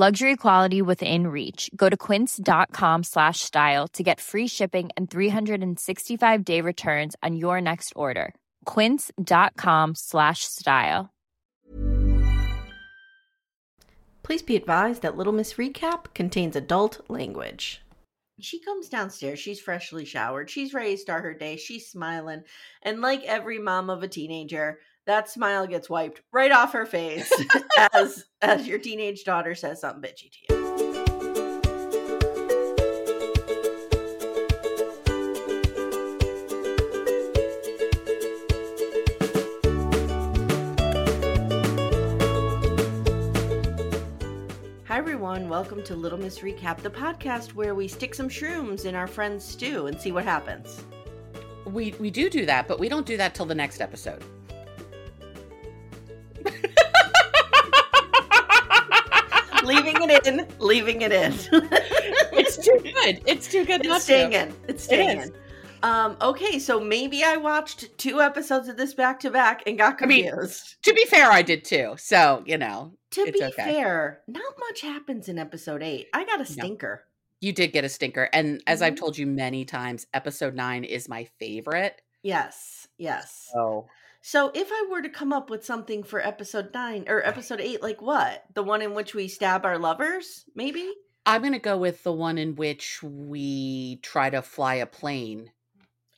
Luxury quality within reach. Go to quince.com slash style to get free shipping and 365 day returns on your next order. Quince.com slash style. Please be advised that Little Miss Recap contains adult language. She comes downstairs. She's freshly showered. She's ready to start her day. She's smiling. And like every mom of a teenager, that smile gets wiped right off her face as as your teenage daughter says something bitchy to you. Hi everyone, welcome to Little Miss Recap, the podcast where we stick some shrooms in our friend's stew and see what happens. We we do do that, but we don't do that till the next episode. Leaving it in. It's too good. It's too good not it's staying to. in. It's staying is. in. Um, okay, so maybe I watched two episodes of this back to back and got I mean, confused. To be fair, I did too. So you know, to be okay. fair, not much happens in episode eight. I got a stinker. you did get a stinker, and as I've Mhm. told you many times, episode nine is my favorite. Yes, yes. Oh, So if I were to come up with something for episode nine or episode eight, like what? The one in which we stab our lovers, maybe? I'm gonna go with the one in which we try to fly a plane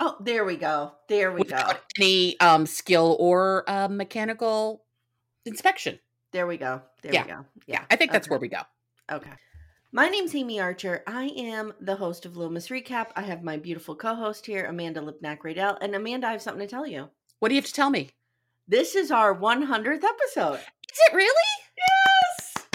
Oh, there we go. There we go. without any um skill or uh, mechanical inspection. There we go. There Yeah. we go. Yeah, I think that's okay. where we go. Okay. My name's Amye Archer. I am the host of Miss Recap. I have my beautiful co-host here, Amanda Lipnack Radell. And Amanda, I have something to tell you. What do you have to tell me? This is our 100th episode. Is it really? Yes.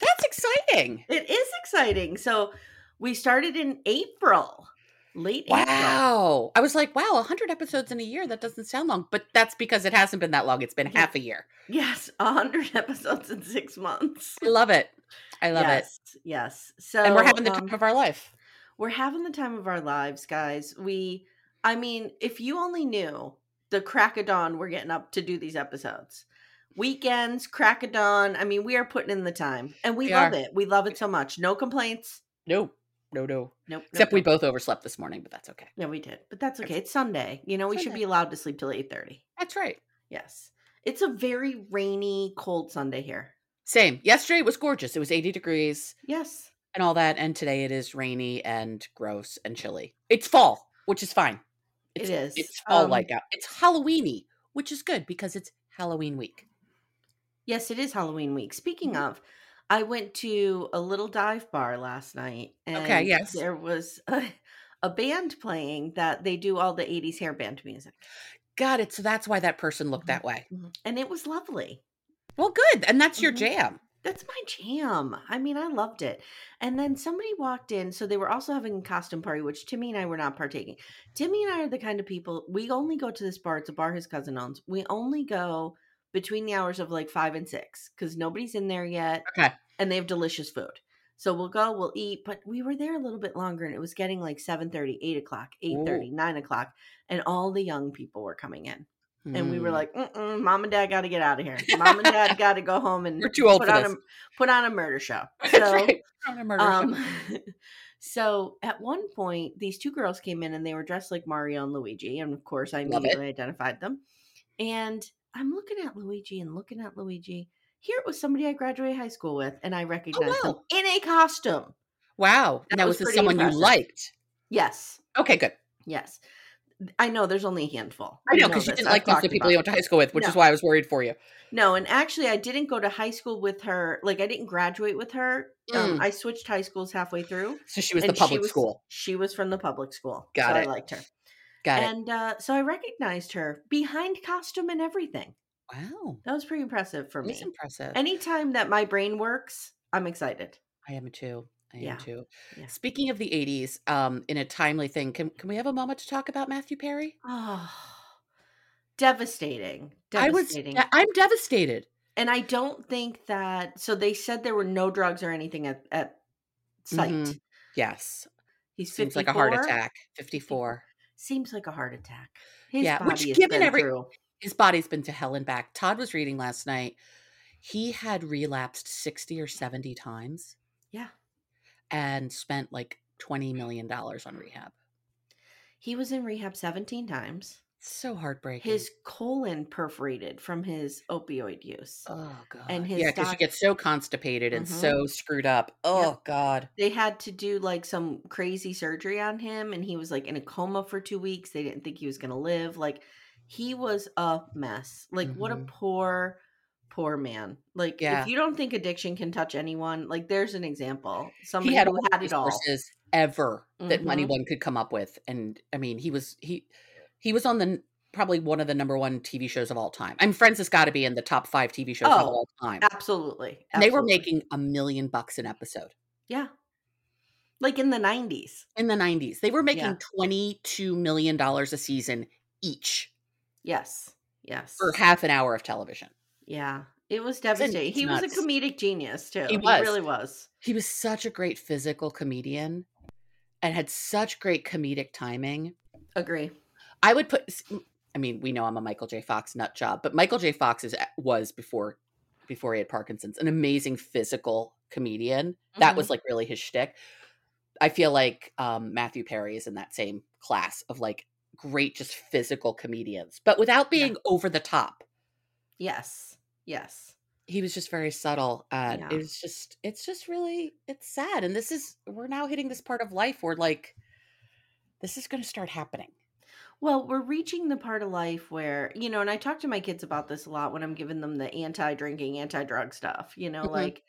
That's exciting. It is exciting. So we started in April, late April. Wow. I was like, wow, 100 episodes in a year. That doesn't sound long, but that's because it hasn't been that long. It's been Yeah. half a year. Yes, 100 episodes in six months. I love it. I love it. yes, Yes. So And we're having the um, time of our life. we're having the time of our lives, guys. We, I mean, if you only knew the crack of dawn we're getting up to do these episodes, weekends, crack of dawn. I mean, we are putting in the time, and we, We love are. it. We love it so much. No complaints. No, no, no. Nope. Except we both overslept this morning, but that's okay. Yeah, we did, but that's okay. It's Sunday. You know, we should be allowed to sleep till eight thirty. That's right. Yes, it's a very rainy, cold Sunday here. Same. Yesterday was gorgeous. It was 80 degrees Yes, and all that. And today it is rainy and gross and chilly. It's fall, which is fine. It It's. It's fall Um, like out. It's Halloweeny, which is good because it's Halloween week. yes, it is Halloween week. Speaking Mhm. of, I went to a little dive bar last night, and Okay, yes. there was a, a band playing that they do all the '80s hair band music, Got it. So that's why that person looked Mhm. that way. and it was lovely. Well, good. And that's your Mhm. jam. That's my jam. I mean, I loved it. And then somebody walked in. So they were also having a costume party, which Timmy and I were not partaking. Timmy and I are the kind of people, we only go to this bar. It's a bar his cousin owns. We only go between the hours of like five and six because nobody's in there yet. Okay. And they have delicious food. So we'll go, we'll eat. But we were there a little bit longer and it was getting like 7 8 o'clock, 8 9 o'clock. And all the young people were coming in. And we were Mm. like, "Mom and Dad got to get out of here. Mom and Dad got to go home and We're too old put for on this. a put on a murder show." So, right. On a murder show. um, so at one point, these two girls came in and they were dressed like Mario and Luigi, and of course, I immediately identified them. And I'm looking at Luigi and looking at Luigi. Here it was somebody I graduated high school with, and I recognized them wow. in a costume. wow. that Now, was this someone impressive. you liked? Yes, Okay, good. yes. I know there's only a handful. I know because you didn't I've like most of the people you went to high school with, which is why I was worried for you. No, and actually, I didn't go to high school with her. Like, I didn't graduate with her. Um, Mm. I switched high schools halfway through. So she was the public she was, school. She was from the public school. Got so it. I liked her. Got it. and uh, so I recognized her behind costume and everything. Wow. That was pretty impressive for me. That's impressive. Anytime that my brain works, I'm excited. I am too. I Yeah. am too. Yeah. Speaking of the 80s, um, in a timely thing, can, can we have a moment to talk about Matthew Perry? Oh, devastating. I was, I'm devastated. and I don't think that. So they said there were no drugs or anything at, at site. Mhm. Yes. He's Seems like a heart attack. 54. Seems like a heart attack. His Yeah, which given every- through. His body's been to hell and back. Todd was reading last night. He had relapsed 60 or 70 times. And spent like 20 million dollars on rehab. He was in rehab 17 times. So heartbreaking. His colon perforated from his opioid use. Oh god. and his yeah, because you get so constipated and Mhm. so screwed up. Oh god. They had to do like some crazy surgery on him, and he was like in a coma for two weeks. They didn't think he was going to live. Like, he was a mess. Like, what a Mhm. poor, poor man. Like, Yeah. if you don't think addiction can touch anyone, like, there's an example. Somebody he had who all had it all. ever that Mhm. anyone could come up with and i mean he was he he was on the probably one of the number one tv shows of all time i mean friends has got to be in the top five tv shows of Oh, all time Absolutely. and they were making a million bucks an episode yeah, like in the 90s. in the 90s they were making Yeah. 22 million dollars a season each Yes, yes. for half an hour of television Yeah, it was devastating. He was a comedic genius too. He He, really was. he was such a great physical comedian and had such great comedic timing Agree. I would put. I mean, we know I'm a Michael J. Fox nut job, but Michael J. Fox is was before before he had Parkinson's an amazing physical comedian. That Mm-hmm. was like really his shtick. I feel like um, Matthew Perry is in that same class of like great, just physical comedians, but without Yeah. being over the top. Yes, yes. He was just very subtle, and Yeah. it's just it's just really it's sad. And this is we're now hitting this part of life where like this is going to start happening. Well, we're reaching the part of life where, you know, and I talk to my kids about this a lot when I'm giving them the anti drinking, anti drug stuff. You know, Mhm. like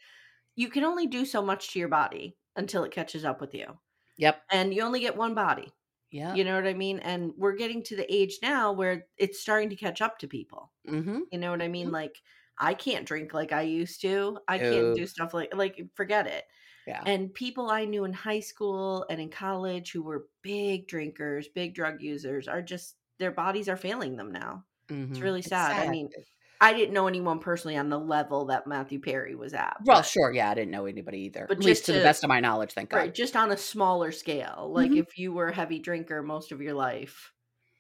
you can only do so much to your body until it catches up with you. Yep. And you only get one body. Yeah. You know what I mean? And we're getting to the age now where it's starting to catch up to people. mm-hmm. You know what I mean? Mhm. Like I can't drink like I used to. I can't do stuff like like forget it. Yeah. And people I knew in high school and in college who were big drinkers, big drug users are just their bodies are failing them now. Mhm. It's really sad. I sad. mean, I didn't know anyone personally on the level that Matthew Perry was at. well, sure, yeah, I didn't know anybody either. But At least just to the best of my knowledge, thank God. Right, just on a smaller scale. Like Mhm. if you were a heavy drinker most of your life,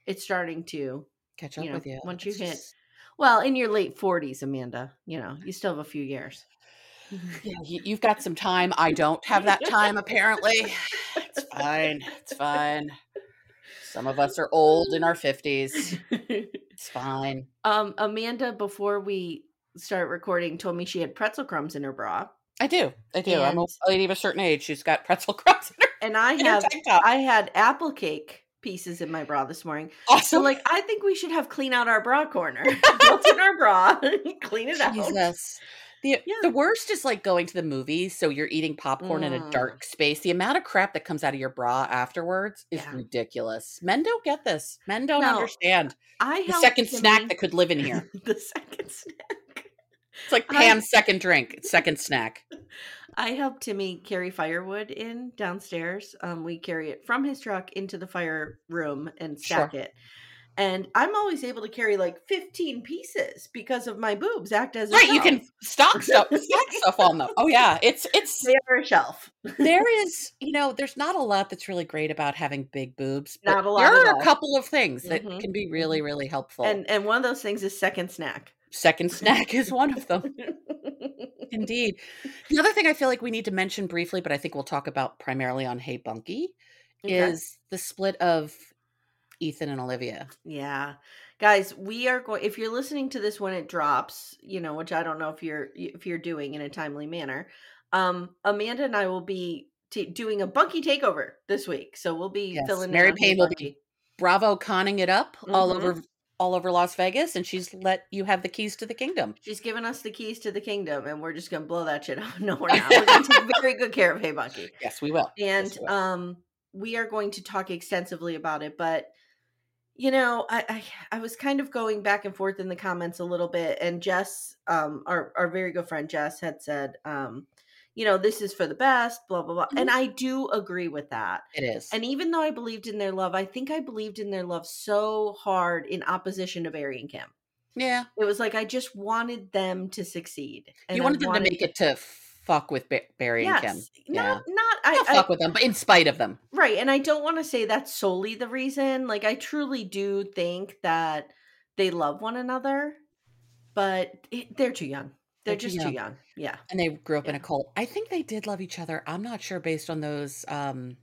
it's starting to Catch up you know, with you. once you It's hit- just- well, in your late 40s, Amanda, you know, you still have a few years. yeah, you, you've got some time. I don't have that time, apparently. It's fine. It's fine. Some of us are old in our fifties. It's fine. um, Amanda, before we start recording, told me she had pretzel crumbs in her bra. I do. I do. I'm a And- lady of a certain age. She's got pretzel crumbs in her, And I have. I had apple cake pieces in my bra this morning. awesome. So like I think we should have clean out our bra corner. What's in our bra? clean it out. Jesus. The, Yeah. the worst is like going to the movies, so you're eating popcorn in a Mm. dark space. The amount of crap that comes out of your bra afterwards is Yeah. ridiculous. Men don't get this. Men don't No, understand. I The second snack that could live in here. the second snack. It's like I- Pam's second drink, second snack. I helped Timmy carry firewood in downstairs. Um, we carry it from his truck into the fire room and stack it. and I'm always able to carry like 15 pieces because of my boobs act as a Right, you can stock stuff, stock stuff on them. Oh yeah, it's it's They are a shelf. there is you know there's not a lot that's really great about having big boobs. but Not a lot There are a couple of things that Mhm, can be really really helpful. And and one of those things is second snack. Second snack is one of them. Indeed. The other thing I feel like we need to mention briefly, but I think we'll talk about primarily on Hey Bunky, Okay. is the split of Ethan and Olivia. Yeah. Guys, we are going if you're listening to this when it drops, you know, which I don't know if you're if you're doing in a timely manner. Um Amanda and I will be t- doing a Bunky takeover this week. So we'll be Yes, filling Mary Payne will be Bravo conning it up all Mhm. over all over Las Vegas, and she's let you have the keys to the kingdom. She's given us the keys to the kingdom and we're just going to blow that shit out. No, we're not. We're going to take very good care of Hey Bunky. Yes, we will. and Yes, we will. um we are going to talk extensively about it but you know I, I i was kind of going back and forth in the comments a little bit and jess um our, our very good friend jess had said um you know this is for the best blah blah blah and mm-hmm. i do agree with that it is. and even though i believed in their love i think i believed in their love so hard in opposition to barry and kim yeah, it was like i just wanted them to succeed and you I wanted them to make it to fuck with Ba- Barry and Kim. yes Yeah. not not i, Not I fuck with them, but in spite of them. Right. And I don't want to say that's solely the reason. Like, I truly do think that they love one another, but it, they're too young. They're, just too young. Yeah. And they grew up in a cult. I think they did love each other. I'm not sure based on those um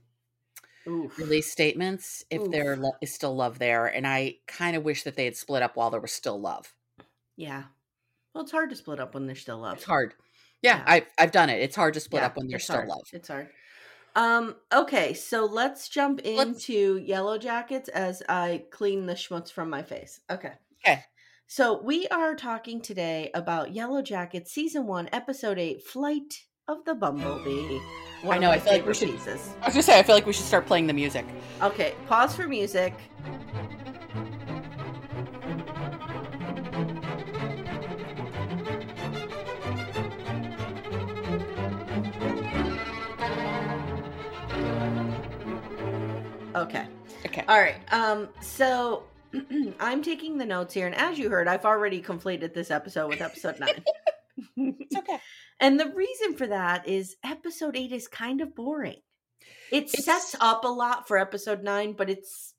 release statements if there lo- is still love there. And I kind of wish that they had split up while there was still love. Yeah. Well, it's hard to split up when there's still love. It's hard. Yeah, Yeah. I've I've done it. It's hard to split Yeah, up when there's still hard. love. It's hard. Um, okay, so let's jump Let's- into Yellowjackets as I clean the schmutz from my face. Okay. Okay. So we are talking today about Yellowjackets season one, episode eight, Flight of the Bumblebee. One I know, I feel like we should- pieces. I was gonna say I feel like we should start playing the music. Okay, pause for music. Okay. Okay. All right. Um so I'm taking the notes here and as you heard, I've already conflated this episode with episode 9. It's okay. and the reason for that is episode 8 is kind of boring. It It's- sets up a lot for episode 9, but it's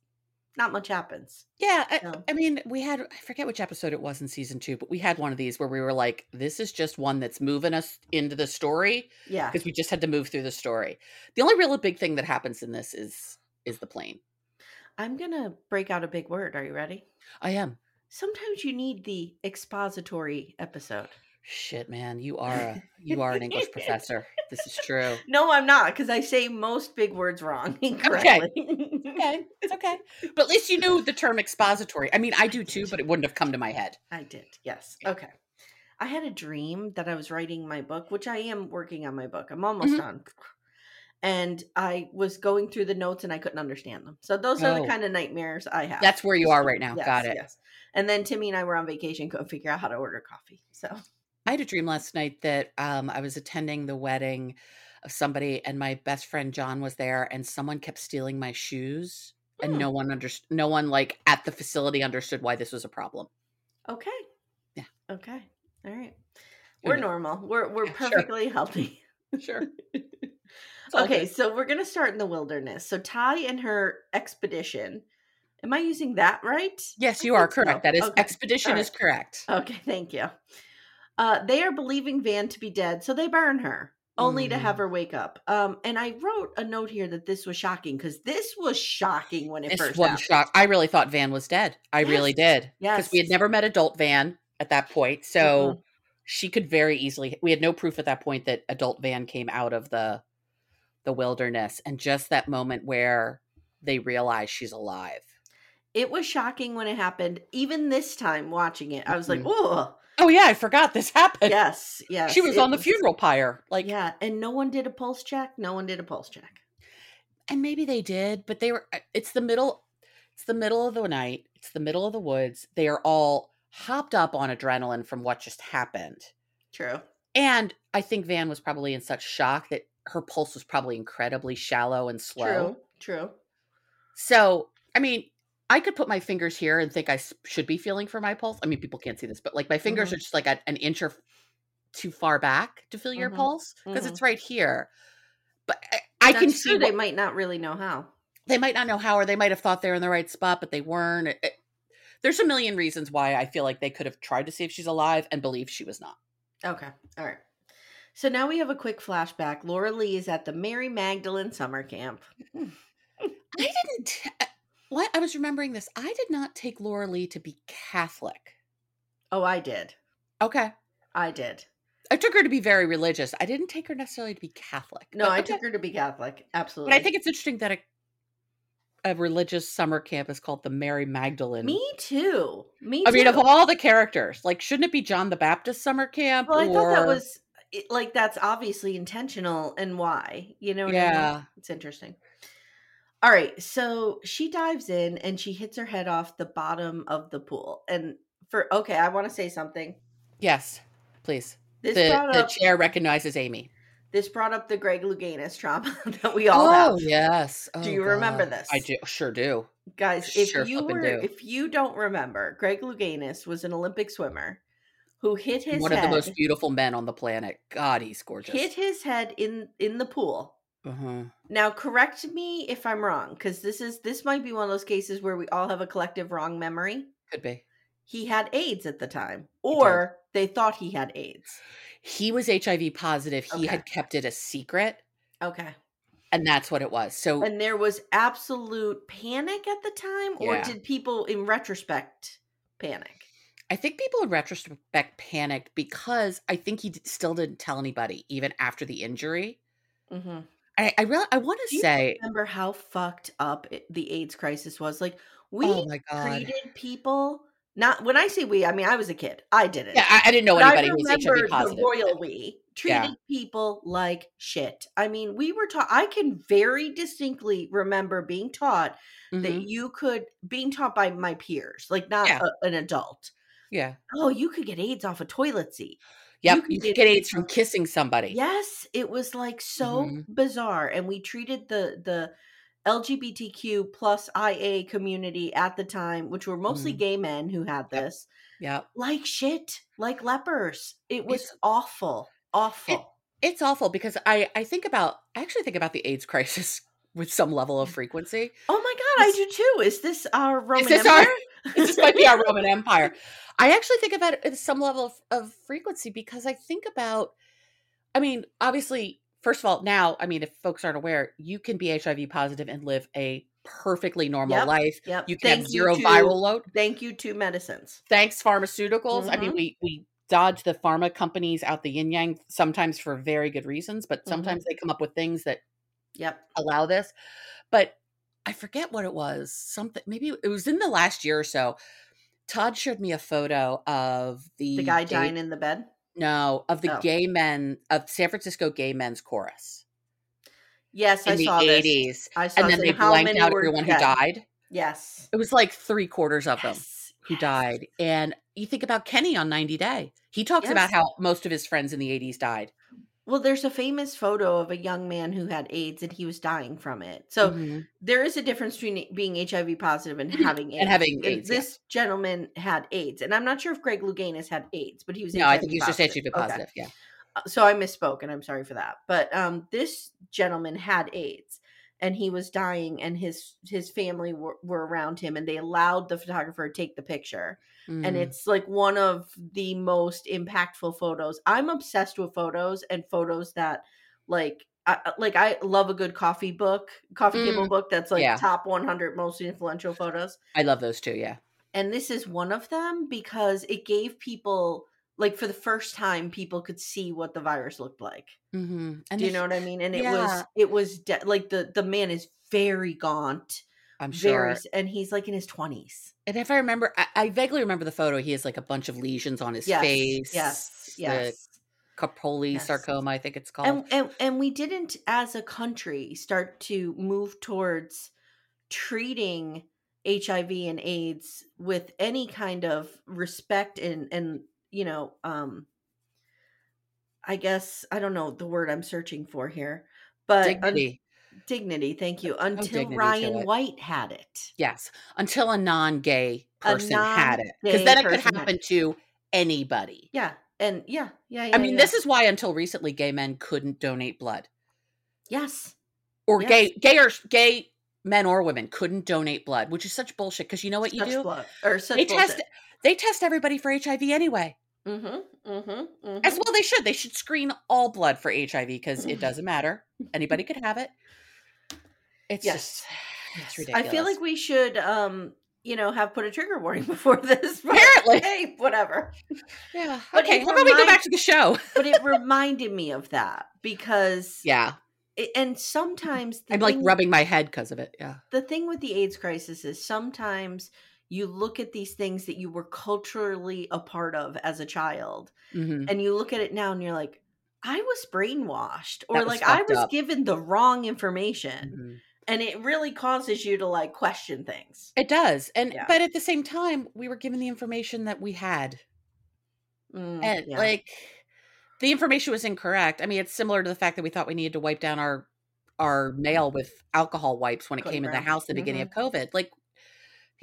not much happens. Yeah, I. I mean, we had I forget which episode it was in season two, but we had one of these where we were like, "This is just one that's moving us into the story Yeah. because we just had to move through the story." The only real big thing that happens in this is is the plane. I'm going to break out a big word. Are you ready? I am. Sometimes you need the expository episode. Shit, man, you are a you are an English professor. This is true. No, I'm not because I say most big words wrong incorrectly. Okay, it's okay. But at least you knew the term expository. I mean, I do too, but it wouldn't have come to my head. I did. Yes. Okay. I had a dream that I was writing my book, which I am working on my book. I'm almost Mhm. done. And I was going through the notes and I couldn't understand them. So those are Oh. the kind of nightmares I have. That's where you are right now. Yes, Got it. Yes. And then Timmy and I were on vacation, couldn't figure out how to order coffee. So I had a dream last night that um, I was attending the wedding of somebody, and my best friend John was there, and someone kept stealing my shoes, and Hmm. no one understood. No one like at the facility understood why this was a problem. okay. Yeah. Okay. All right. We're normal. We're we're Yeah, sure. perfectly healthy. Sure. okay, good. so we're gonna start in the wilderness. So Tai and her expedition. Am I using that right? Yes, you are think so. correct. That is Okay. expedition All is correct. Okay, thank you. Uh, they are believing Van to be dead, so they burn her, only to Mm. have her wake up. Um, and I wrote a note here that this was shocking because this was shocking when it This first one shock. I really thought Van was dead. I really Yes. did. Because we had never met adult Van at that point. So Mhm. she could very easily we had no proof at that point that adult Van came out of the the wilderness. And just that moment where they realize she's alive. It was shocking when it happened. Even this time watching it, I was like, Mhm. "Oh, Oh yeah, I forgot this happened. yes, yes." she was on the funeral pyre. Like yeah, and no one did a pulse check. No one did a pulse check. and maybe they did, but they were uh, it's the middle it's the middle of the night. It's the middle of the woods. They are all hopped up on adrenaline from what just happened. True. And I think Van was probably in such shock that her pulse was probably incredibly shallow and slow. True. True. So, I mean, I could put my fingers here and think I should be feeling for my pulse. I mean, people can't see this, but like my fingers Mhm. are just like a, an inch or too far back to feel your Mhm. pulse because Mhm. it's right here. But I, I can see what, they might not really know how. they might not know how, or they might have thought they're in the right spot, but they weren't. It- it- there's a million reasons why I feel like they could have tried to see if she's alive and believe she was not. Okay. All right. So now we have a quick flashback. Laura Lee is at the Mary Magdalene summer camp. I didn't. uh, What I was remembering this. I did not take Laura Lee to be Catholic. Oh, I did. Okay. I did. I took her to be very religious. I didn't take her necessarily to be Catholic. No, I okay. took her to be Catholic. Absolutely. But I think it's interesting that a, a religious summer camp is called the Mary Magdalene. me too. Me I too. mean, of all the characters, like, shouldn't it be John the Baptist summer camp? well, I thought that was it- like that's obviously intentional and why. You know what I mean? Yeah. It's interesting. All right, so she dives in and she hits her head off the bottom of the pool. And for okay, I want to say something. Yes, please. This the up chair recognizes Amye. this brought up the Greg Louganis trauma that we all have. Oh, yes. Do Oh, you remember this? I do. Sure do. Guys, if Sure you were do. if you don't remember, Greg Louganis was an Olympic swimmer who hit his One head of the most beautiful men on the planet. God, he's gorgeous. hit his head in in the pool. uh-huh. Now correct me if I'm wrong cuz this is this might be one of those cases where we all have a collective wrong memory. Could be. He had AIDS at the time or they thought he had AIDS. He was HIV positive. He Okay. had kept it a secret, Okay. and that's what it was. So And there was absolute panic at the time or Yeah. did people in retrospect panic? I think people in retrospect panicked because I think he d- still didn't tell anybody, even after the injury. Mhm. I I really I want to say, remember how fucked up it, the AIDS crisis was? Like we oh my god, treated people not when I say we, I mean I was a kid. I didn't. yeah, I, I didn't know But anybody who was HIV positive. the royal we treated people like shit. I mean, we were taught. I can very distinctly remember being taught Mhm. that you could being taught by my peers, like not Yeah. a- an adult. Yeah, Oh, you could get AIDS off a toilet seat. yep. could You could get AIDS from kissing somebody. Yes, it was like so Mhm. bizarre, and we treated the the LGBTQ plus IA community at the time, which were mostly Mhm. gay men who had this, Yep. like shit, like lepers. It was It's- awful, awful. It's awful because I I think about I actually think about the AIDS crisis with some level of frequency. oh my god, I do too. Is this our Roman this Empire? our- this might be our Roman Empire. I actually think about it at some level of, of frequency because I think about, I mean, obviously, first of all, now, I mean, if folks aren't aware, you can be HIV positive and live a perfectly normal Yep, life. Yep. You can have Thank zero to- viral load. Thank you to medicines. Thanks, pharmaceuticals. I mean, Mhm. we we dodge the pharma companies out the yin yang sometimes for very good reasons, but Mhm. sometimes they come up with things that Yep. allow this. But I forget what it was. Something maybe it was in the last year or so. Todd showed me a photo of the The guy gay- dying in the bed. No, of the Oh. gay men of San Francisco gay men's chorus Yes, in I the saw this. eighties, I saw and then this. they blanked out everyone who died. Yes. It was like three quarters of them who yes. died. And you think about Kenny on 90 Day. He talks about how most of his friends in the 80s died. Well, there's a famous photo of a young man who had AIDS and he was dying from it. So Mhm. there is a difference between being HIV positive and Mhm. having AIDS. And having AIDS, yeah. This gentleman had AIDS, and I'm not sure if Greg Louganis had AIDS, but he was. No, I think he was just positive. HIV Okay. positive. Yeah. Uh, So I misspoke, and I'm sorry for that. But um, this gentleman had AIDS, and he was dying, and his his family were, were around him, and they allowed the photographer to take the picture and Mm. it's like one of the most impactful photos. I'm obsessed with photos and photos that like I, like I love a good coffee book, coffee table book that's like yeah. top 100 most influential photos. I love those too. Yeah. And this is one of them because it gave people like for the first time people could see what the virus looked like. Mm-hmm. And Do you know what I mean? And it yeah. was it was de- like the the man is very gaunt, I'm sure. very and he's like in his 20s. And if I remember, I, I vaguely remember the photo. He has like a bunch of lesions on his Yes. face. Yes. Yes. Kaposi Yes. sarcoma, I think it's called. and, and and we didn't as a country start to move towards treating hiv and aids with any kind of respect and and you know um i guess i don't know the word i'm searching for here but un- Dignity. Dignity, thank you. Until to Ryan. White had it. Yes, until a non-gay person had it, because then it could happen to anybody. Yeah. And yeah, yeah, yeah. I mean, yeah. this is why until recently, gay men couldn't donate blood, yes. or Yes. gay, gay or gay men or women couldn't donate blood, which is such bullshit. Because you know what you do? blood or such They test, they test everybody for HIV anyway. Mm-hmm. Mm-hmm. As well, they should. They should screen all blood for HIV because it doesn't matter. Anybody could have it. It's Yes. just, it's I feel like we should um, you know, have put a trigger warning before this. but Apparently. Hey, whatever. yeah. but Okay, how about we go back to the show? But it reminded me of that because Yeah, it- and sometimes I'm like rubbing my head because of it. Yeah. the thing with the AIDS crisis is sometimes you look at these things that you were culturally a part of as a child hmm and you look at it now and you're like I was brainwashed or was like I was up. given the wrong information Mhm. And it really causes you to like question things. It does, and Yeah. but at the same time, we were given the information that we had, Mm, and yeah. like the information was incorrect. I mean, it's similar to the fact that we thought we needed to wipe down our our mail with alcohol wipes when it Couldn't came in the house at the beginning Mhm. of COVID. Like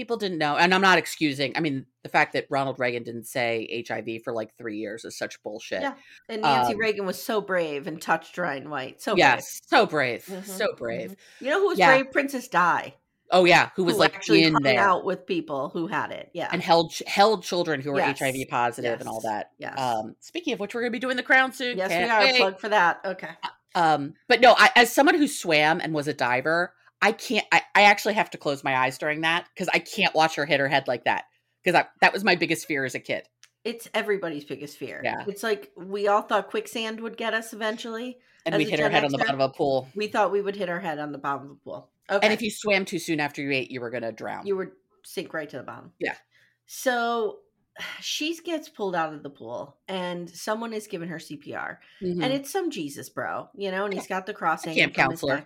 people didn't know, and I'm not excusing. I mean, the fact that Ronald Reagan didn't say HIV for like three years is such bullshit. Yeah. and Nancy um, Reagan was so brave and touched Ryan White. So yes, so brave, brave. Mhm, so brave. mhm. You know who was Yeah. brave? Princess Di. Oh yeah, who was who like actually in there out with people who had it. Yeah. and held held children who were Yes, HIV positive and all that. Yeah. Um, speaking of which, we're gonna be doing the crown soon. yes, Can't we are. wait. Plug for that. Okay. Um, but no, I, as someone who swam and was a diver, I can't. I, I actually have to close my eyes during that because I can't watch her hit her head like that. Because that was my biggest fear as a kid. It's everybody's biggest fear. Yeah. It's like we all thought quicksand would get us eventually. And we hit her head on the bottom of a pool. We thought we would hit our head on the bottom of the pool. Okay. And if you swam too soon after you ate, you were gonna drown. you would sink right to the bottom. Yeah. So she gets pulled out of the pool and someone is giving her CPR. Mhm. and it's some Jesus bro, you know, and he's got the cross hanging camp counselor.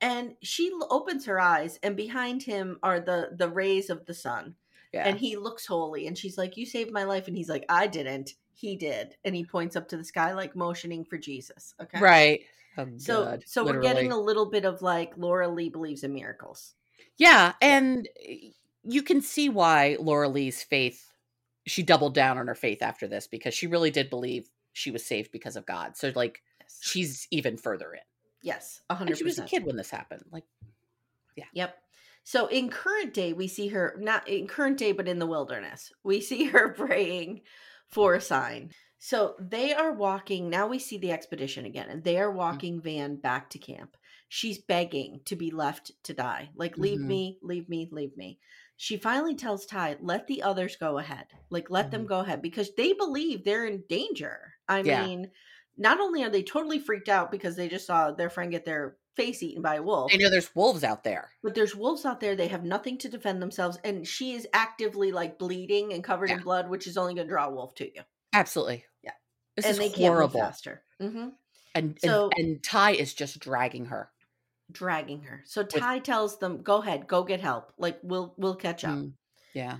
And she opens her eyes, and behind him are the the rays of the sun, yeah. and he looks holy. And she's like, "You saved my life," and he's like, "I didn't. He did." And he points up to the sky, like motioning for Jesus. Okay, right. Oh, So, God, so we're getting a little bit of like Laura Lee believes in miracles. yeah, and eh, you can see why Laura Lee's faith. She doubled down on her faith after this because she really did believe she was saved because of God. So like Yes, she's even further in. Yes, a And hundred she was a kid when this happened. Like yeah. Yep. So in current day, we see her not in current day, but in the wilderness, we see her praying for a sign. So they are walking. Now we see the expedition again, and they are walking Van back to camp. She's begging to be left to die. Like, leave Mhm. me, leave me, leave me. She finally tells Tai, let the others go ahead. Like, let them Mhm. go ahead because they believe they're in danger. I Yeah. mean, not only are they totally freaked out because they just saw their friend get their face eaten by a wolf, they know there's wolves out there. but there's wolves out there. They have nothing to defend themselves, and she is actively like bleeding and covered in blood, which is only going to draw a wolf to you. Absolutely. Yeah. This and is they can't horrible. faster. hmm And, So- and and Tai is just dragging her. Dragging her. So Tai tells them, "Go ahead, go get help. Like we'll we'll catch up." Mm, yeah.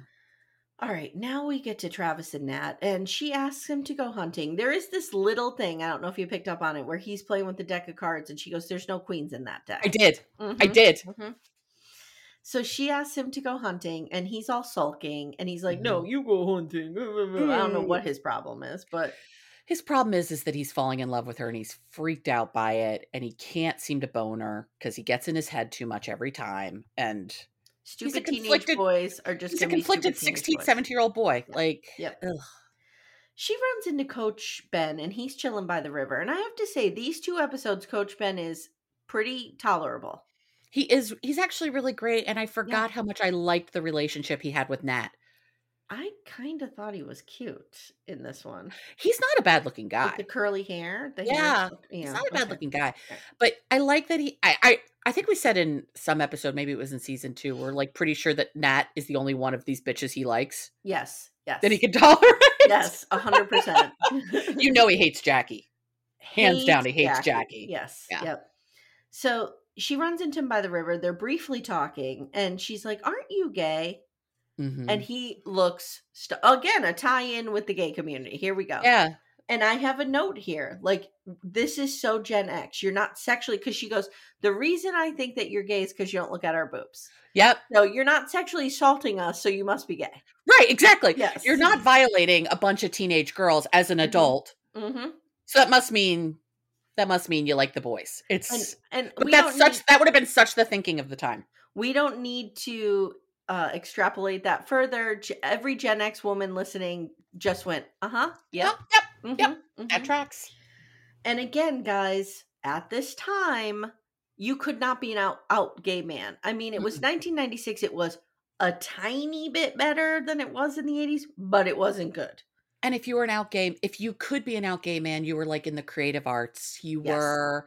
All right, now we get to Travis and Nat, and she asks him to go hunting. There is this little thing I don't know if you picked up on it, where he's playing with the deck of cards, and she goes, "There's no queens in that deck." I did. I Mhm. did. Mhm. So she asks him to go hunting, and he's all sulking, and he's like, Mm-hmm. "No, you go hunting." I don't know what his problem is, but His problem is is that he's falling in love with her and he's freaked out by it and he can't seem to bone her because he gets in his head too much every time. And stupid teenage boys are just he's a gonna be stupid conflicted teenage 16, 17 year old boy. Like, Yep. ugh. She runs into Coach Ben, and he's chilling by the river. And I have to say, these two episodes, Coach Ben is pretty tolerable. he is, he's actually really great. And I forgot how much I liked the relationship he had with Nat. I kind of thought he was cute in this one. He's not a bad looking guy. With the curly hair. The hair Yeah, He's not a bad okay. looking guy. But I like that he I, I I think we said in some episode, maybe it was in season two, we're like pretty sure that Nat is the only one of these bitches he likes Yes, yes. that he can tolerate. Yes, a hundred percent. you know he hates Jackie. Hands down, he hates Jackie. Yes. Yeah. Yep. So she runs into him by the river. They're briefly talking, and she's like, "Aren't you gay?" Mhm. And he looks st- again a tie-in with the gay community. Here we go. yeah, And I have a note here. Like, this is so Gen X. You're not sexually, because she goes, The reason I think that you're gay is because you don't look at our boobs. Yep. No, you're not sexually assaulting us, so you must be gay. Right, exactly. Yes. You're not violating a bunch of teenage girls as an Mhm. adult. Mm-hmm. So that must mean that must mean you like the boys. It's And, and but that's such need, that would have been such the thinking of the time. we don't need to uh, extrapolate that further. Every Gen X woman listening just went, uh huh, yep, Yep, mhm, yep, mhm." that tracks. And again, guys, at this time, you could not be an out, out gay man. I mean, it was 1996. It was a tiny bit better than it was in the 80s, but it wasn't good. And if you were an out gay, if you could be an out gay man, you were like in the creative arts. You Yes. were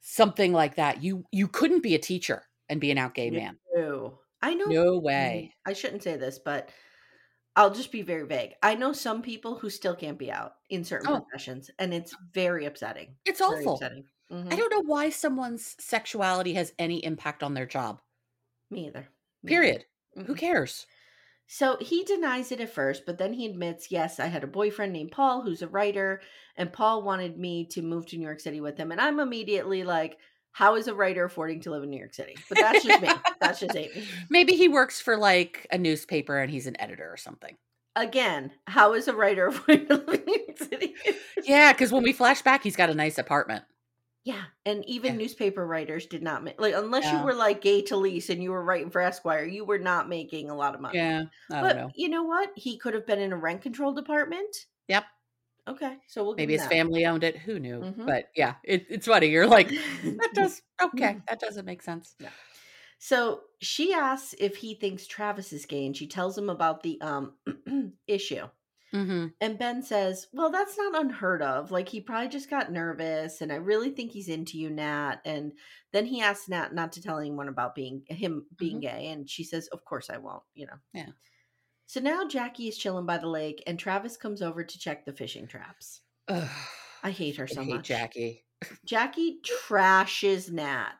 something like that. You you couldn't be a teacher and be an out gay man. No, I know. No mm, way. I shouldn't say this, but I'll just be very vague. I know some people who still can't be out in certain Oh. professions, and it's very upsetting. It's Very awful. upsetting. I Mhm. don't know why someone's sexuality has any impact on their job. Me either. Me either. Period. Who cares? So he denies it at first, but then he admits, yes, I had a boyfriend named Paul who's a writer, and Paul wanted me to move to New York City with him. And I'm immediately like, how is a writer affording to live in New York City? But that's just me. That's just Amye. Maybe he works for like a newspaper and he's an editor or something. Again, how is a writer affording to live in New York City? Yeah, because when we flash back, he's got a nice apartment. yeah. And even Yeah. newspaper writers did not make, like, unless Yeah. you were like Gay Talese and you were writing for Esquire, you were not making a lot of money. Yeah, I But know. you know what? He could have been in a rent control department. Yep. Okay. So we'll Maybe his that. family owned it. Who knew? Mhm. But yeah, it, it's funny. You're like, that does okay. That doesn't make sense. Yeah. So she asks if he thinks Travis is gay, and she tells him about the um issue. Mm-hmm. And Ben says, "Well, that's not unheard of. Like he probably just got nervous, and I really think he's into you, Nat." And then he asks Nat not to tell anyone about being him being Mhm. gay, and she says, "Of course I won't." You know. Yeah. So now Jackie is chilling by the lake, and Travis comes over to check the fishing traps. Ugh, I hate her I so hate much. Jackie. Jackie trashes Nat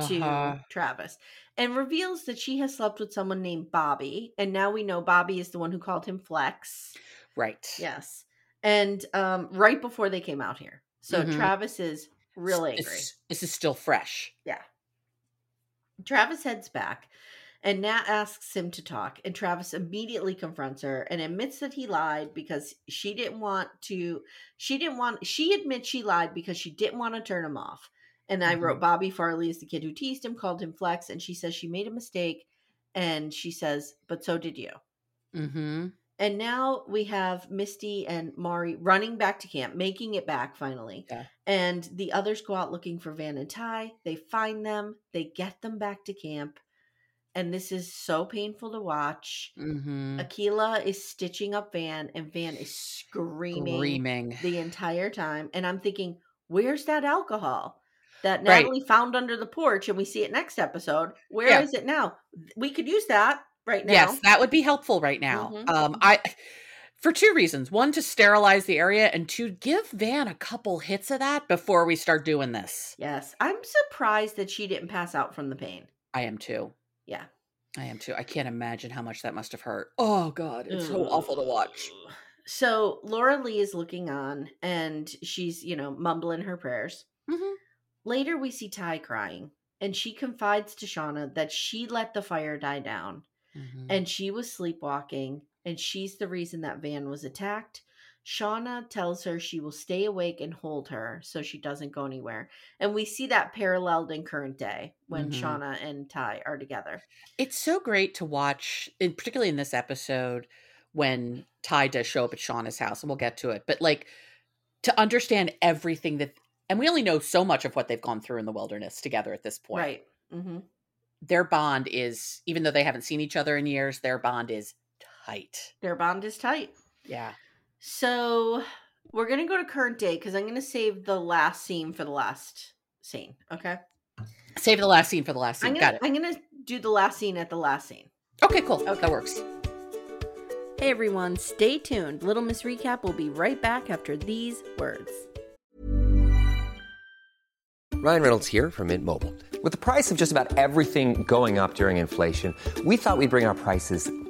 to Uh-huh. Travis and reveals that she has slept with someone named Bobby. And now we know Bobby is the one who called him Flex. Right. Yes. And um, right before they came out here. So Mhm. Travis is really angry. This is still fresh. Yeah. Travis heads back and Nat asks him to talk. And Travis immediately confronts her and admits that he lied because she didn't want to. She didn't want. She admits she lied because she didn't want to turn him off. And I wrote Mhm. Bobby Farley is the kid who teased him, called him Flex. And she says she made a mistake. And she says, but so did you. Mm-hmm. And now we have Misty and Mari running back to camp, making it back finally. Yeah. And the others go out looking for Van and Tai. They find them, they get them back to camp. And this is so painful to watch. Mm-hmm. Akilah is stitching up Van, and Van is screaming, Screaming. the entire time. And I'm thinking, where's that alcohol that Right. Natalie found under the porch? And we see it next episode. Where is Yeah. it now? We could use that right now. Yes, that would be helpful right now. Mhm, Um, I for two reasons: one, to sterilize the area, and two, give Van a couple hits of that before we start doing this. Yes, I'm surprised that she didn't pass out from the pain. I am too. Yeah. I am too. I can't imagine how much that must have hurt. Oh God, it's so awful to watch. So Laura Lee is looking on and she's, you know, mumbling her prayers. Mhm. Later, we see Tai crying and she confides to Shauna that she let the fire die down Mhm. and she was sleepwalking and she's the reason that Van was attacked. Shauna tells her she will stay awake and hold her so she doesn't go anywhere. And we see that paralleled in current day when Mhm. Shauna and Tai are together. It's so great to watch, in, particularly in this episode, when Tai does show up at Shauna's house, and we'll get to it. But like to understand everything that, and we only know so much of what they've gone through in the wilderness together at this point. Right. Mm-hmm. Their bond is, even though they haven't seen each other in years, their bond is tight. Their bond is tight. Yeah. So we're gonna go to current day because I'm gonna save the last scene for the last scene. Okay. Save the last scene for the last scene. I'm Got gonna it. I'm gonna do the last scene at the last scene. Okay, cool. Okay. That works. Hey everyone, stay tuned. Little Miss Recap will be right back after these words. Ryan Reynolds here from Mint Mobile. With the price of just about everything going up during inflation, we thought we'd bring our prices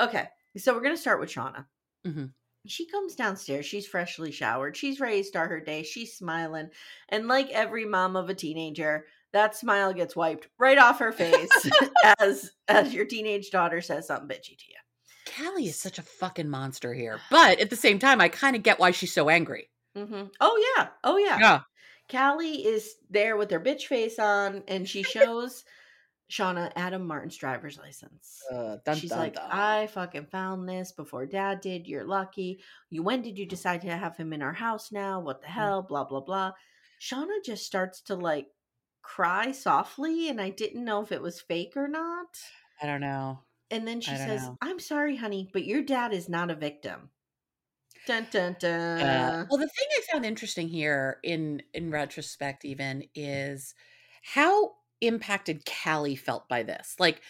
Okay, so we're gonna start with Shauna. Mhm. She comes downstairs. She's freshly showered. She's ready to start her day. She's smiling, and like every mom of a teenager, that smile gets wiped right off her face as as your teenage daughter says something bitchy to you. Callie is such a fucking monster here. But at the same time, I kind of get why she's so angry. hmm Oh yeah, oh yeah. Yeah. Callie is there with her bitch face on, and she shows Shauna Adam Martin's driver's license. Uh, dun, She's dun, like, dun. I fucking found this before dad did. You're lucky. You when did you decide to have him in our house now? What the Mm. hell? Blah blah blah. Shauna just starts to like cry softly, and I didn't know if it was fake or not. I don't know. And then she says, know. I'm sorry, honey, but your dad is not a victim. Dun dun dun. Uh, well, the thing I found interesting here, in in retrospect, even is how impacted Callie felt by this. Like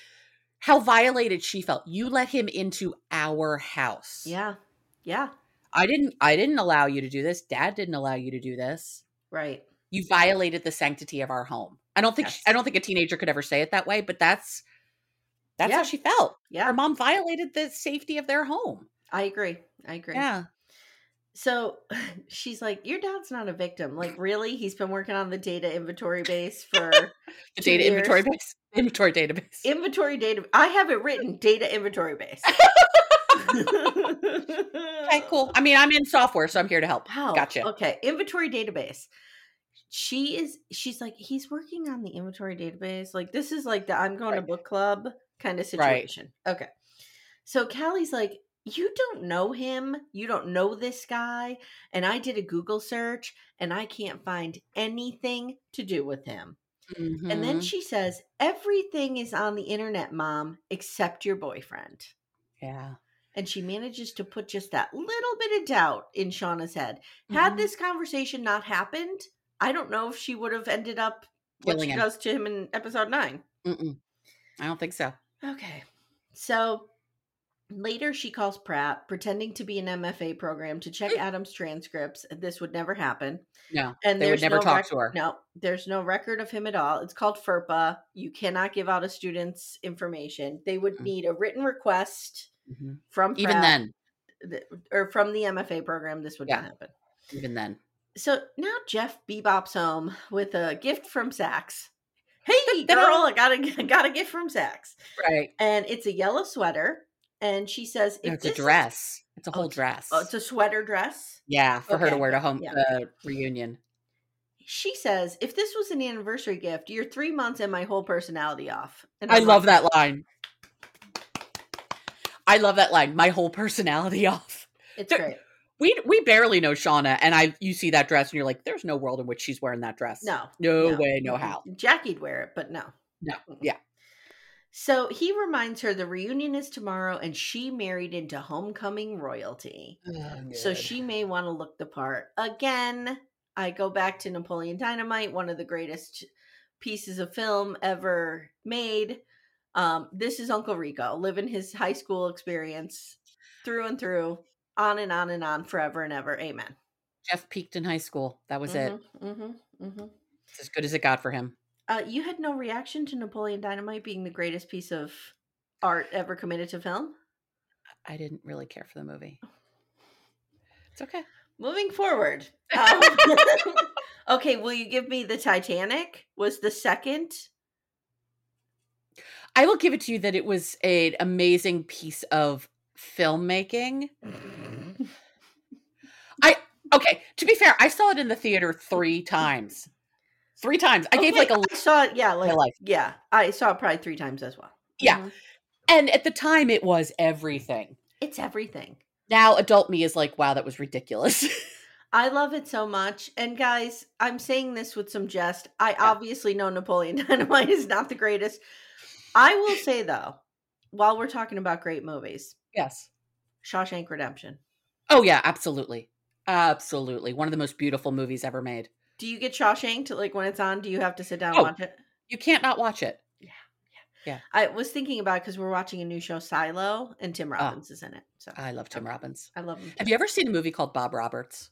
how violated she felt. You let him into our house. yeah. Yeah. I didn't. I didn't allow you to do this. Dad didn't allow you to do this. Right. You violated the sanctity of our home. I don't think. Yes. I don't think a teenager could ever say it that way. But that's that's Yeah. how she felt. Yeah. Her mom violated the safety of their home. I agree. I agree. Yeah. So she's like, Your dad's not a victim. Like, really? He's been working on the data inventory base for The data inventory base. Inventory database. inventory data. I have it written data inventory base. Okay, cool. I mean, I'm in software, so I'm here to help. How? Gotcha. Okay. Inventory database. She is, she's like, he's working on the inventory database. Like, this is like the I'm going to book club kind of Right. situation. Okay. So Callie's like, you don't know him. You don't know this guy. And I did a Google search and I can't find anything to do with him. And then Mhm. she says, everything is on the internet, mom, except your boyfriend. yeah. And she manages to put just that little bit of doubt in Shauna's head. Had Mhm. this conversation not happened, I don't know if she would have ended up what Killing she him. does to him in episode nine. Mm-mm. I don't think so. Okay. So later she calls Pratt, pretending to be an MFA program to check Adam's transcripts. This would never happen. No, And they would there's never no talk rec- to her. No, there's no record of him at all. It's called FERPA. You cannot give out a student's information. They would Mm. need a written request Mhm. from Even then, th- or from the MFA program. This would Yeah. not happen. even then. So now Jeff bebops home with a gift from Saks. Hey, girl, I got a, got a gift from Saks. Right. And it's a yellow sweater. And she says, No, it's a is- dress. It's a Oh, whole it's- dress. Oh, it's a sweater dress. yeah, for her to wear to home yeah. uh, reunion. She says, if this was an anniversary gift, you're three months and my whole personality off. And I I'm love like, that line. I love that line. My whole personality off. It's There- great. We we barely know Shauna, and I you see that dress, and you're like, "There's no world in which she's wearing that dress. No. no, way, no how. Jackie'd wear it, but no. No, yeah. So he reminds her the reunion is tomorrow and she married into homecoming royalty. So she may want to look the part. Again, I go back to Napoleon Dynamite, one of the greatest pieces of film ever made. Um, this is Uncle Rico living his high school experience through and through, on and on and on, forever and ever. Amen. Jeff peaked in high school. That was it. Mm-hmm, mm-hmm. It's as good as it got for him. Uh, you had no reaction to Napoleon Dynamite being the greatest piece of art ever committed to film? I didn't really care for the movie. It's okay. Moving forward. Um, okay, will you give me the Titanic? Was the second? I will give it to you that it was an amazing piece of filmmaking. I okay, to be fair, I saw it in the theater three times. Three times. I gave like a I saw it. Yeah, like yeah, I saw it probably three times as well. yeah. Mhm. And at the time, it was everything. It's everything. Now, adult me is like, wow, that was ridiculous. I love it so much. And guys, I'm saying this with some jest. I obviously know Napoleon Dynamite is not the greatest. I will say though, while we're talking about great movies, yes. Shawshank Redemption. Oh yeah, absolutely, absolutely. One of the most beautiful movies ever made. Do you get Shawshanked like when it's on? Do you have to sit down Oh. and watch it? You can't not watch it. Yeah, yeah. yeah. I was thinking about because we're watching a new show, Silo, and Tim ah, Robbins is in it. So I love Tim Robbins. I love him. Have you ever seen a movie called Bob Roberts?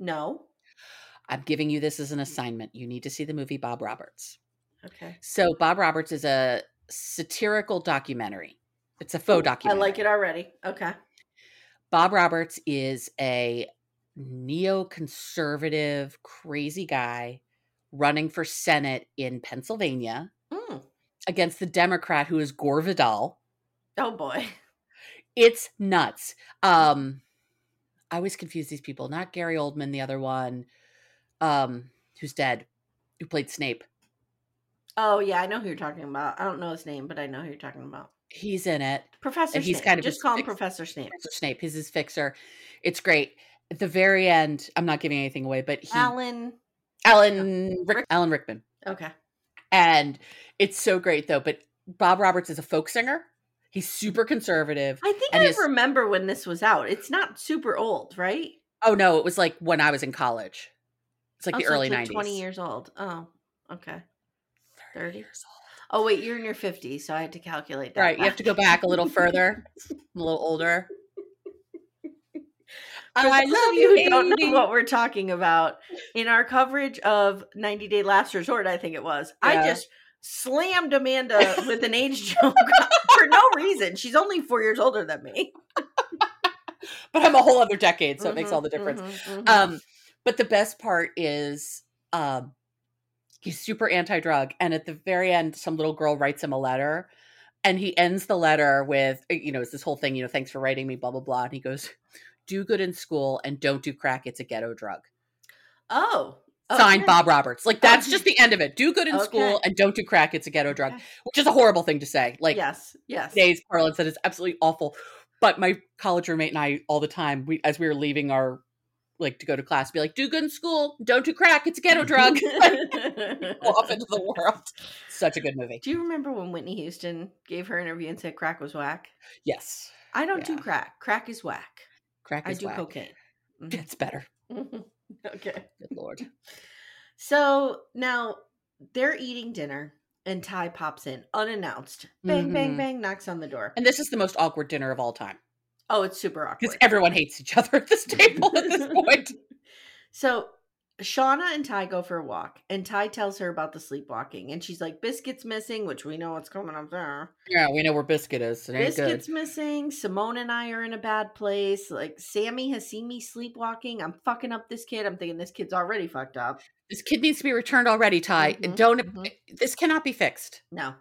No. I'm giving you this as an assignment. You need to see the movie Bob Roberts. Okay. So Bob Roberts is a satirical documentary. It's a faux oh, documentary. I like it already. Okay. Bob Roberts is a neoconservative, crazy guy running for Senate in Pennsylvania Mm. against the Democrat who is Gore Vidal. Oh boy. It's nuts. Um, I always confuse these people. Not Gary Oldman, the other one, um, who's dead, who played Snape. Oh yeah, I know who you're talking about. I don't know his name, but I know who you're talking about. He's in it. Professor And he's kind of just call him fix- Professor Snape. Professor Snape. He's his fixer. It's great. At the very end, I'm not giving anything away, but he, Alan. Alan Rick, Alan Rickman. Okay. and it's so great though but bob roberts is a folk singer he's super conservative I think I his- remember when this was out. It's not super old, right? oh no it was like when i was in college it's like Oh, the so early like 90s 20 years old. Oh, okay. 30 years old. Oh, wait, you're in your 50s, so I had to calculate that. right you have to go back a little further i'm a little older For i love of you who don't know what we're talking about, in our coverage of 90 Day Last Resort, I think it was, I just slammed Amanda with an age joke for no reason. She's only four years older than me. but i'm a whole other decade so it makes Mhm, all the difference mhm, mhm. um but the best part is um he's super anti-drug and at the very end some little girl writes him a letter and he ends the letter with you know it's this whole thing you know thanks for writing me blah blah blah and he goes do good in school and don't do crack it's a ghetto drug oh. oh signed bob roberts like that's just the end of it do good in school and don't do crack it's a ghetto drug Okay. which is a horrible thing to say like yes, yes. today's parlance that is absolutely awful. But my college roommate and I all the time, we as we were leaving our like to go to class, be like, do good in school, don't do crack, it's a ghetto drug. Off into the world. Such a good movie. Do you remember when Whitney Houston gave her interview and said crack was whack? Yes. I don't do crack. Crack is whack. Crack I do whack. cocaine. Mhm. It's better. Mhm. okay. Good lord. So now they're eating dinner and Tai pops in unannounced. Bang, bang, Mhm. bang, knocks on the door. And this is the most awkward dinner of all time. Oh, it's super awkward. Because everyone hates each other at this table at this point. So Shauna and Tai go for a walk, and Tai tells her about the sleepwalking, and she's like, "Biscuit's missing," which we know what's coming up there. Yeah, we know where biscuit is. Biscuit's good. missing. Simone and I are in a bad place. Like Sammy has seen me sleepwalking. I'm fucking up this kid. I'm thinking this kid's already fucked up. This kid needs to be returned already, Tai. Mhm, Don't mhm. this cannot be fixed. No.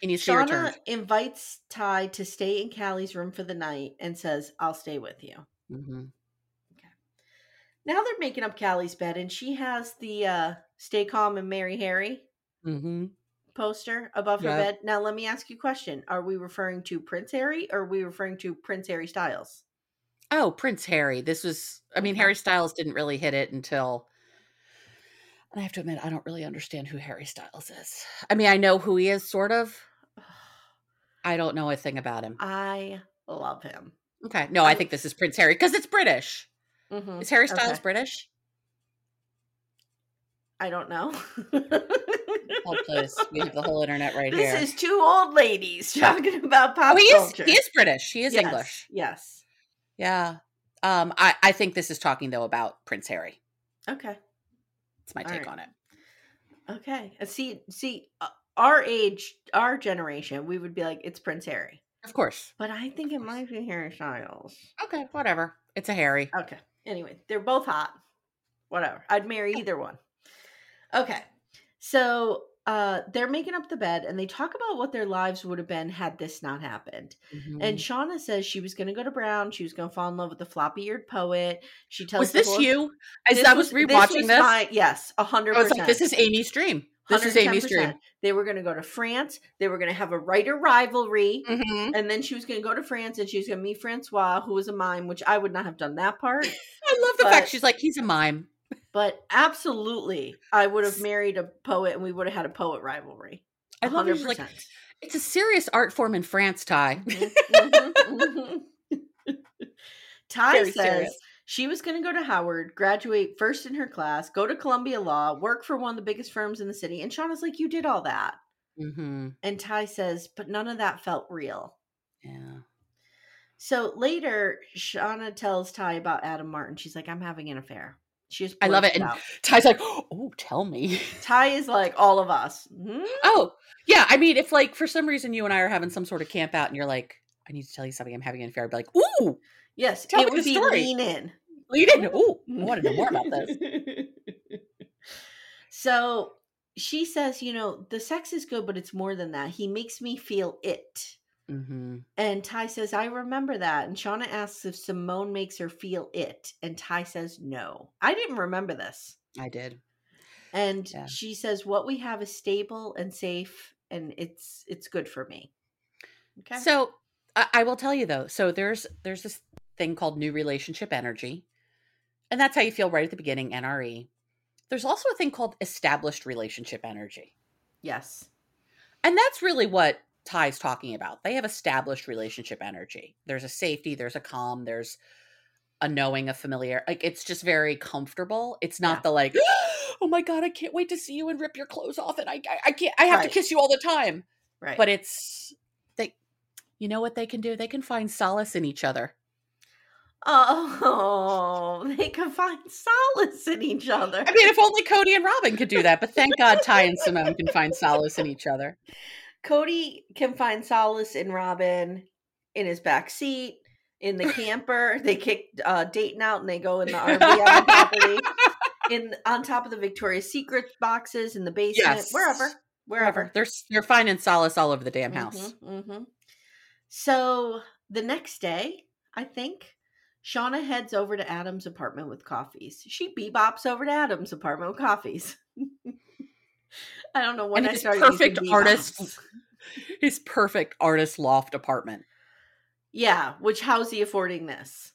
He needs to be Shauna returned. invites Tai to stay in Callie's room for the night and says, I'll stay with you. hmm Now they're making up Callie's bed, and she has the uh, Stay Calm and Marry Harry hmm poster above her bed. Now, let me ask you a question. Are we referring to Prince Harry or are we referring to Prince Harry Styles? Oh, Prince Harry. This was, I mean, Harry Styles didn't really hit it until. And I have to admit, I don't really understand who Harry Styles is. I mean, I know who he is, sort of. I don't know a thing about him. I love him. Okay. No, I I- think this is Prince Harry because it's British. Mhm. Is Harry Styles Okay. British? I don't know. Oh, please. We have the whole internet right here. this here. is two old ladies talking about pop oh, he is, culture. he is British. He is Yes, English. Yes. Yeah. Um, I, I think this is talking, though, about Prince Harry. Okay. That's my All take right. on it. Okay. Uh, See, see, uh, our age, our generation, we would be like, it's Prince Harry. Of course. But I think it might be Harry Styles. Okay, whatever. It's a Harry. Okay. Anyway, they're both hot. Whatever. I'd marry either one. Okay. So uh they're making up the bed and they talk about what their lives would have been had this not happened. And Mhm. Shauna says she was going to go to Brown. She was going to fall in love with the floppy eared poet. She tells Was this whole- you? As This I was rewatching was this, my- yes, a hundred I was like, "This is Amye's dream. This is Amye's dream." 110%. They were going to go to France. They were going to have a writer rivalry. Mhm. And then she was going to go to France and she was going to meet Francois, who was a mime, which I would not have done that part. I love the But- fact she's like, "He's a mime." But absolutely, I would have married a poet and we would have had a poet rivalry. I love it. Like, It's a serious art form in France, Tai. Mhm, mhm. Tai Very says serious. She was going to go to Howard, graduate first in her class, go to Columbia Law, work for one of the biggest firms in the city. And Shauna's like, You did all that. hmm And Tai says, But none of that felt real. Yeah. So later, Shauna tells Tai about Adam Martin. She's like, I'm having an affair. She just I love it. And out. Tai's like, "Oh, tell me." Tai is like all of us. "Hmm?" Oh, yeah. I mean, if like for some reason you and I are having some sort of camp out, and you're like, "I need to tell you something. I'm having an affair," I'd be like, "Ooh, Yes, Tell it me would be story. lean in. Lead in." Ooh, I want to know more about this. so she says, you know, the sex is good, but it's more than that. He makes me feel it. hmm And Tai says, I remember that. And Shauna asks if Simone makes her feel it. And Tai says, no. I didn't remember this. I did. And Yeah. she says, what we have is stable and safe and it's it's good for me. Okay. So I, I will tell you though. So there's there's this thing called new relationship energy, and that's how you feel right at the beginning. NRE. There's also a thing called established relationship energy, yes. and that's really what Tai's talking about. They have established relationship energy. There's a safety. There's a calm. There's a knowing, a familiar. Like it's just very comfortable. It's not Yeah. the like, oh my god, I can't wait to see you and rip your clothes off, and I I, I can't. I have Right. to kiss you all the time. Right. But it's they. You know what they can do? They can find solace in each other. Oh, they can find solace in each other. I mean, if only Cody and Robyn could do that. But thank God Tai and Simone can find solace in each other. Cody can find solace in Robyn in his back seat, in the camper. they kick uh, Dayton out and they go in the RV property, in on top of the Victoria's Secret boxes in the basement, Yes. wherever, wherever. They're they're finding solace all over the damn house. Mhm, mhm. So the next day, I think Shauna heads over to Adam's apartment with coffees. She bebops over to Adam's apartment with coffees. I don't know when and I his started perfect artist, his perfect artist loft apartment. Yeah, which how's he affording this?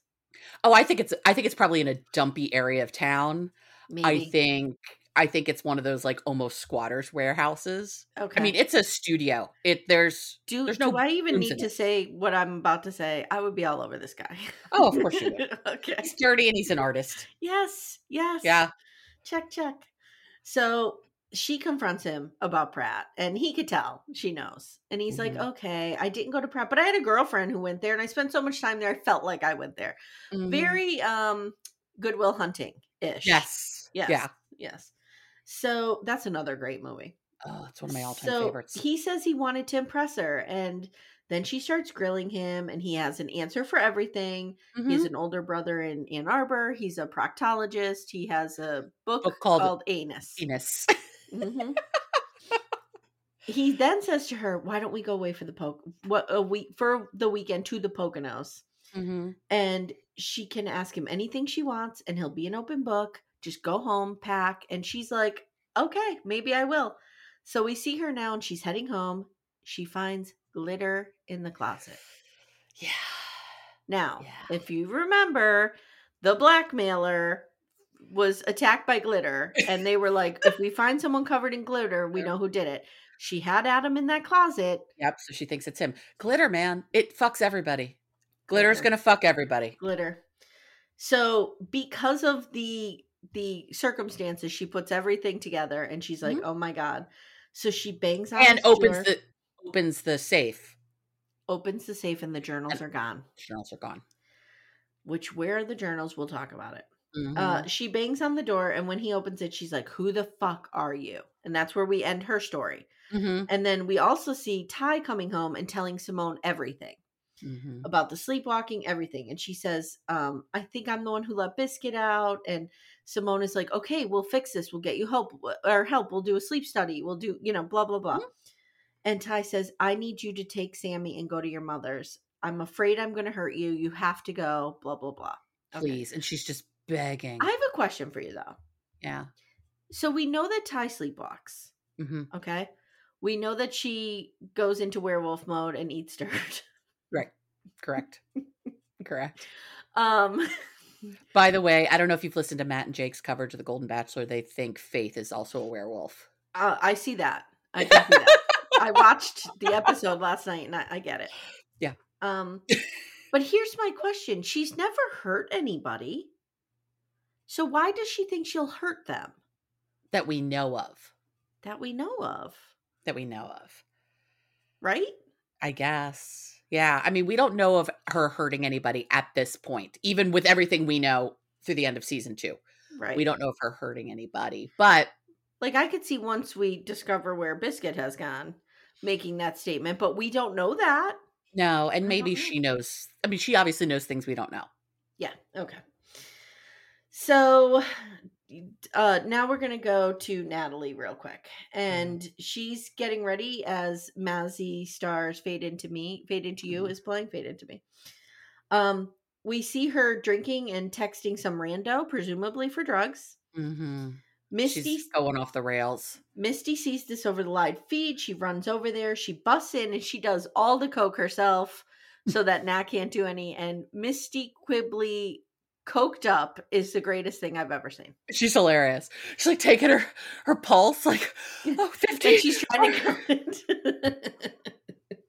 Oh, I think it's I think it's probably in a dumpy area of town. Maybe. I think I think it's one of those like almost squatters warehouses. Okay. I mean, it's a studio. It there's do there's no do I even need to it. say what I'm about to say? I would be all over this guy. Oh, of course you would. okay. He's dirty and he's an artist. Yes. Yes. Yeah. Check. Check. So she confronts him about Pratt, and he could tell she knows. And he's like, Mhm. "Okay, I didn't go to Pratt, but I had a girlfriend who went there, and I spent so much time there. I felt like I went there. Mhm. Very um, Good Will Hunting ish. Yes. Yes. Yeah. Yes. So that's another great movie. Oh, it's one of my all-time So favorites. he says he wanted to impress her, and then she starts grilling him, and he has an answer for everything. He has Mhm. an older brother in Ann Arbor. He's a proctologist. He has a book, Book called called, Anus. Penis. Mhm. he then says to her, "Why don't we go away for the poke? What a week for the weekend to the Poconos?" hmm And she can ask him anything she wants, and he'll be an open book. Just go home, pack. And she's like, "Okay, maybe I will." So we see her now, and she's heading home. She finds glitter in the closet. Yeah. Now, Yeah. if you remember, the blackmailer was attacked by glitter, and they were like, if we find someone covered in glitter, we know who did it. She had Adam in that closet. Yep. So she thinks it's him. Glitter, man. It fucks everybody. Glitter's Glitter. gonna fuck everybody. Glitter. So because of the the circumstances, she puts everything together and she's like, oh my God. So she bangs on And opens door, the opens the safe. opens the safe and the journals And- are gone. Journals are gone. Which where are the journals? We'll talk about it. Mhm. Uh, she bangs on the door, and when he opens it, she's like, "Who the fuck are you?" And that's where we end her story. Mhm. And then we also see Tai coming home and telling Simone everything. Mhm. about the sleepwalking, everything. And she says, um, I think I'm the one who let Biscuit out. And Simone is like, okay, we'll fix this. We'll get you help or help. We'll do a sleep study. We'll do, you know, blah, blah, blah. And Tai says, I need you to take Sammy and go to your mother's. I'm afraid I'm going to hurt you. You have to go, blah, blah, blah. Okay. Please. And she's just begging. I have a question for you, though. yeah. So we know that Tai sleepwalks. hmm Okay. We know that she goes into werewolf mode and eats dirt. Right. Correct. Correct. Um, By the way, I don't know if you've listened to Matt and Jake's coverage of The Golden Bachelor. They think Faith is also a werewolf. uh, I see that. I see that. I watched the episode last night and I, I get it. Yeah. Um, but here's my question: She's never hurt anybody, so why does she think she'll hurt them That we know of. that we know of? That we know of. Right? I guess. Yeah. I mean, we don't know of her hurting anybody at this point, even with everything we know through the end of season two. Right. We don't know of her hurting anybody. But Like I could see once we discover where Biscuit has gone, making that statement, but we don't know that. no, and maybe know. she knows. I mean, she obviously knows things we don't know. Yeah. Okay. So uh now we're gonna go to Natalie real quick. And she's getting ready as Mazzy Stars Fade Into Me, Fade Into You Mhm. is playing Fade Into Me. Um we see her drinking and texting some rando, presumably for drugs. Mm-hmm. Misty She's going off the rails. Misty sees this over the live feed. She runs over there. She busts in and she does all the coke herself so that Nat can't do any. And Misty Quigley coked up is the greatest thing I've ever seen. She's hilarious. She's like taking her her pulse, like oh, 50. And she's trying to count it.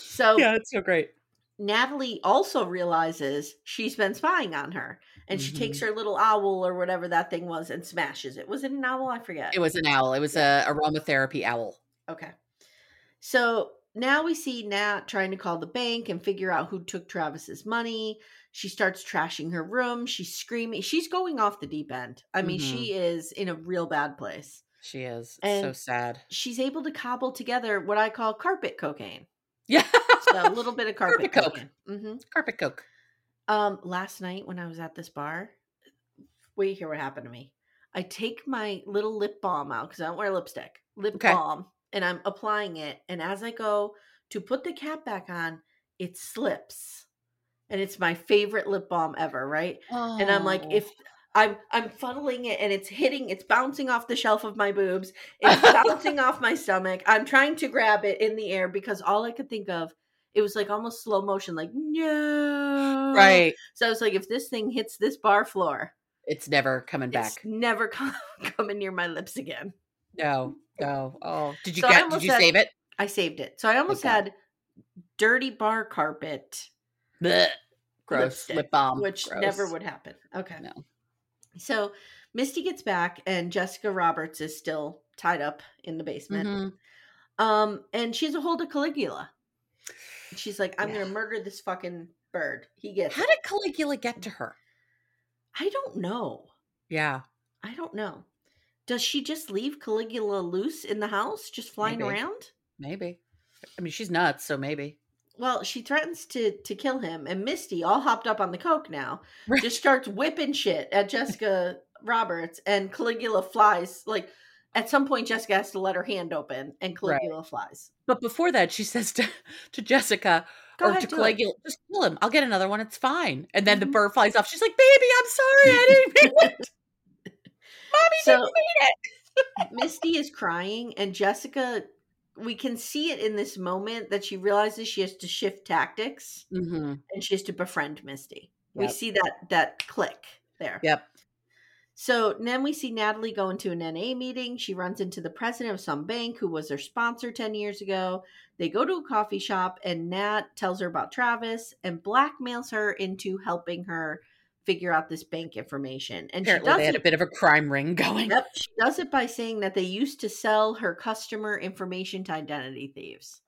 so yeah, it's so great. Natalie also realizes she's been spying on her. And she takes Mm-hmm. her little owl or whatever that thing was and smashes it. Was it an owl? I forget. It was an owl. It was a aromatherapy owl. Okay. So now we see Nat trying to call the bank and figure out who took Travis's money. She starts trashing her room. She's screaming. She's going off the deep end. I mean, she is in a real bad place. She is. It's so sad. She's able to cobble together what I call carpet cocaine. Yeah. So a little bit of carpet, Carpet coke. cocaine. hmm Carpet coke. Um, last night when I was at this bar, wait, hear what happened to me. I take my little lip balm out because I don't wear lipstick. Lip Okay. balm, and I'm applying it. And as I go to put the cap back on, it slips, and it's my favorite lip balm ever. Right? And I'm like, Oh. if I'm I'm funneling it and it's hitting, it's bouncing off the shelf of my boobs, it's bouncing off my stomach. I'm trying to grab it in the air because all I could think of, it was like almost slow motion, like no, right. So I was like, if this thing hits this bar floor, It's never coming back. it's never com- coming near my lips again. No. No. Oh. Did you So get did you had- save it? I saved it. So I almost God. had dirty bar carpet Blech. Gross. Lip balm. which never would happen. Okay. No. So Misty gets back and Jessica Roberts is still tied up in the basement. Mhm. Um, and she has a hold of Caligula. She's like, I'm Yeah. gonna murder this fucking bird. He gets How it. did Caligula get to her? I don't know. Yeah. I don't know. Does she just leave Caligula loose in the house, just flying Maybe. around? Maybe. I mean, she's nuts, so maybe. Well, she threatens to to kill him, and Misty, all hopped up on the coke now, Right. just starts whipping shit at Jessica Roberts, and Caligula flies. Like at some point, Jessica has to let her hand open, and Caligula flies. But before that, she says to, to Jessica Go or ahead, to. Caligula, just kill him. I'll get another one. It's fine. And then the Mhm. bird flies off. She's like, baby, I'm sorry. I didn't mean it. So- it. Misty is crying, and Jessica. We can see it in this moment that she realizes she has to shift tactics Mm-hmm. and she has to befriend Misty. We see that that click there. Yep. So then we see Natalie go into an NA meeting. She runs into the president of some bank who was their sponsor 10 years ago. They go to a coffee shop and Nat tells her about Travis and blackmails her into helping her figure out this bank information. And Apparently, she does they had a bit of a crime ring going. Yep, she does it by saying that they used to sell her customer information to identity thieves.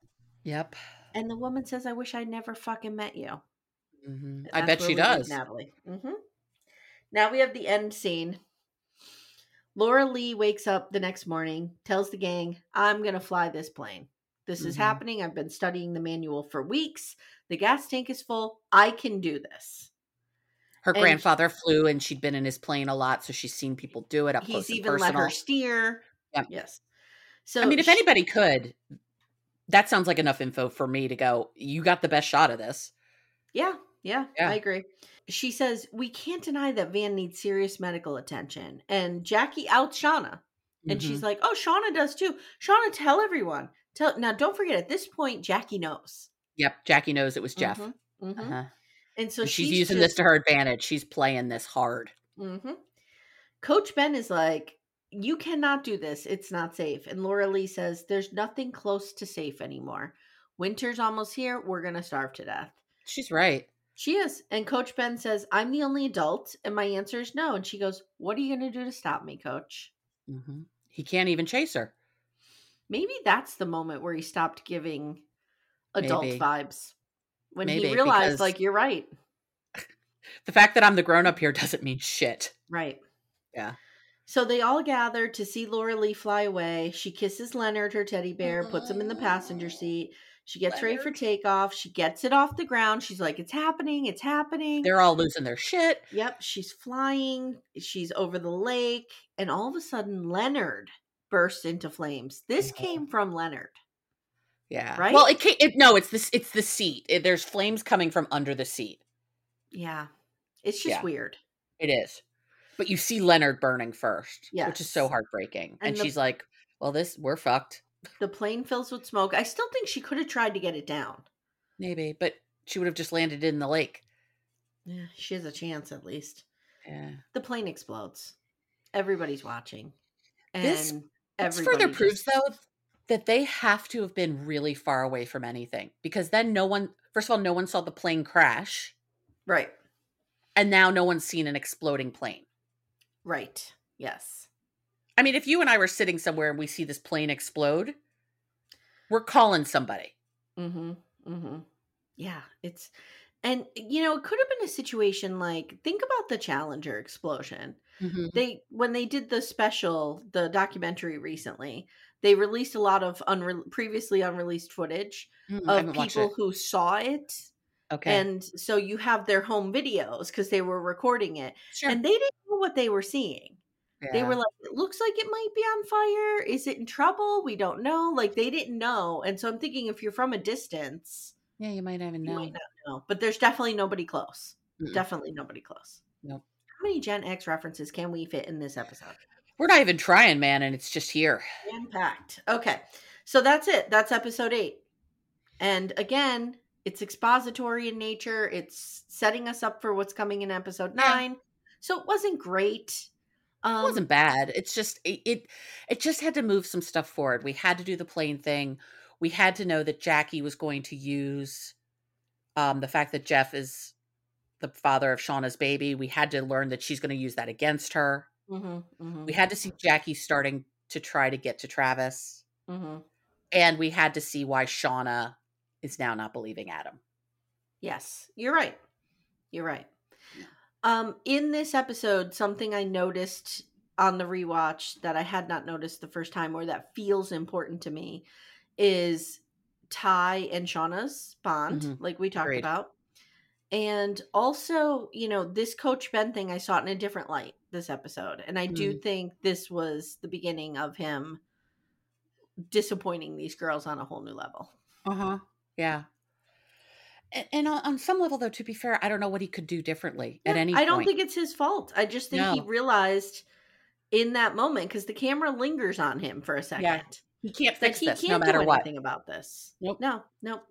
Yep. And the woman says, "I wish I never fucking met you." hmm I bet she does. Natalie. hmm Now we have the end scene. Laura Lee wakes up the next morning, tells the gang, I'm going to fly this plane. This is Mhm. happening. I've been studying the manual for weeks. The gas tank is full. I can do this. Her And- grandfather flew and she'd been in his plane a lot, so she's seen people do it up He's close and even let personal. her steer. Yep. Yes. So I mean, if she- anybody could, that sounds like enough info for me to go, you got the best shot of this. Yeah, yeah, Yeah. I agree. She says, We can't deny that Van needs serious medical attention. And Jackie outs Shauna. And she's Mhm. like, Oh, Shauna does too. Shauna, tell everyone. Tell now, don't forget at this point, Jackie knows. Yep, Jackie knows it was Jeff. Mhm, mhm. Uh-huh. And so And she's, she's using this to her advantage. She's playing this hard. hmm Coach Ben is like, You cannot do this. It's not safe. And Laura Lee says, There's nothing close to safe anymore. Winter's almost here. We're going to starve to death. She's right. She is. And Coach Ben says, I'm the only adult. And my answer is no. And she goes, What are you going to do to stop me, coach? hmm He can't even chase her. Maybe that's the moment where he stopped giving adult Maybe. vibes. When Maybe, he realized, like, you're right. The fact that I'm the grown up here doesn't mean shit. Right. Yeah. So they all gather to see Laura Lee fly away. She kisses Leonard, her teddy bear, puts him in the passenger seat. She gets ready for takeoff. She gets it off the ground. She's like, It's happening. It's happening. They're all losing their shit. Yep, she's flying. She's over the lake, and all of a sudden, Leonard bursts into flames. This came from Leonard. Yeah. Right? Well, it can't. It, no, it's this. It's the seat. It, there's flames coming from under the seat. Yeah, it's just Yeah. weird. It is. But you see Leonard burning first, which is so heartbreaking. And And, the- she's like, "Well, this we're fucked." The plane fills with smoke. I still think she could have tried to get it down. Maybe, but she would have just landed in the lake. Yeah, she has a chance at least. Yeah. The plane explodes. Everybody's watching, and This- This further proves, just- though, that they have to have been really far away from anything because then no one, first of all, no one saw the plane crash, right, and now no one's seen an exploding plane. right, yes, I mean, if you and I were sitting somewhere and we see this plane explode, we're calling somebody. Mm-hmm. Mm-hmm. Yeah, it's and you know, it could have been a situation like think about the Challenger explosion. Mhm. They when they did the special, the documentary recently, they released a lot of unre- previously unreleased footage Mm, of people who saw it. Okay. And so you have their home videos because they were recording it. Sure. And they didn't know what they were seeing. They were like, it looks like it might be on fire. Is it in trouble? We don't know. Like they didn't know. And so I'm thinking if you're from a distance, yeah, you might even know. might know. But there's definitely nobody close. Mm-mm. Definitely nobody close. Nope. How many Gen X references can we fit in this episode? We're not even trying, man, and it's just here. Impact. Okay. So that's it. That's episode eight. And again, it's expository in nature. It's setting us up for what's coming in episode Yeah. nine. So it wasn't great. Um, It wasn't bad. It's just it, it it just had to move some stuff forward. We had to do the plane thing. We had to know that Jackie was going to use um the fact that Jeff is the father of Shauna's baby. We had to learn that she's going to use that against her. Mhm, mhm, We had to see Jackie starting to try to get to Travis. mhm. And we had to see why Shauna is now not believing Adam. Yes, you're right. You're right. Um, in this episode, something I noticed on the rewatch that I had not noticed the first time, or that feels important to me, is Tai and Shauna's bond, Mhm. like we talked Agreed. about. And also, you know, this Coach Ben thing, I saw it in a different light this episode. And I do Mm. think this was the beginning of him disappointing these girls on a whole new level. Uh-huh. Yeah. And, and on, some level, though, to be fair, I don't know what he could do differently at Yeah, any I don't point. think it's his fault. I just think he realized in that moment because the camera lingers on him for a second. Yeah. He can't fix he this can't no matter do what. anything about this. Nope. No, nope.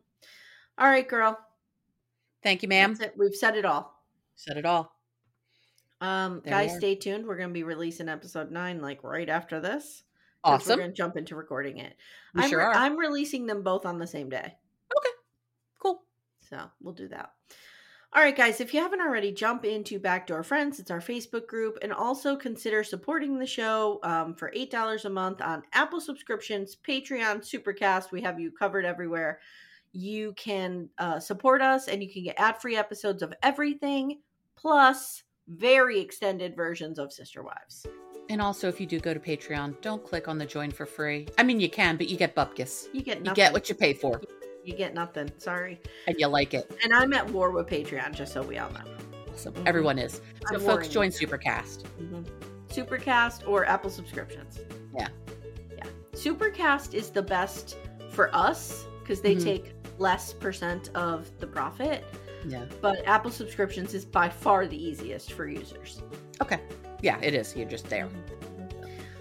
All right, girl. Thank you, ma'am. We've said it all. Said it all. Um, There guys, stay tuned. We're going to be releasing episode nine like right after this. Awesome. We're going to jump into recording it. We I'm, sure are. I'm releasing them both on the same day. Okay. Cool. So we'll do that. All right, guys, if you haven't already, jump into Backdoor Friends. It's our Facebook group. And also consider supporting the show um, for $8 a month on Apple subscriptions, Patreon, Supercast. We have you covered everywhere. You can uh, support us and you can get ad free episodes of everything. Plus, very extended versions of Sister Wives. And also, if you do go to Patreon, don't click on the join for free. I mean, you can, but you get bupkis. You get You get what you pay for, You get nothing. Sorry. and you like it. And I'm at war with Patreon, just so we all know. So Mhm. everyone is. So I'm folks, join you. Supercast. Mhm. Supercast or Apple subscriptions. Yeah. Yeah. Supercast is the best for us because they Mhm. take less percent of the profit, Yeah. but Apple subscriptions is by far the easiest for users. Okay. Yeah, it is. You're just there.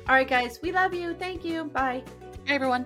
All right, guys, we love you. Thank you. Bye. Hey, everyone.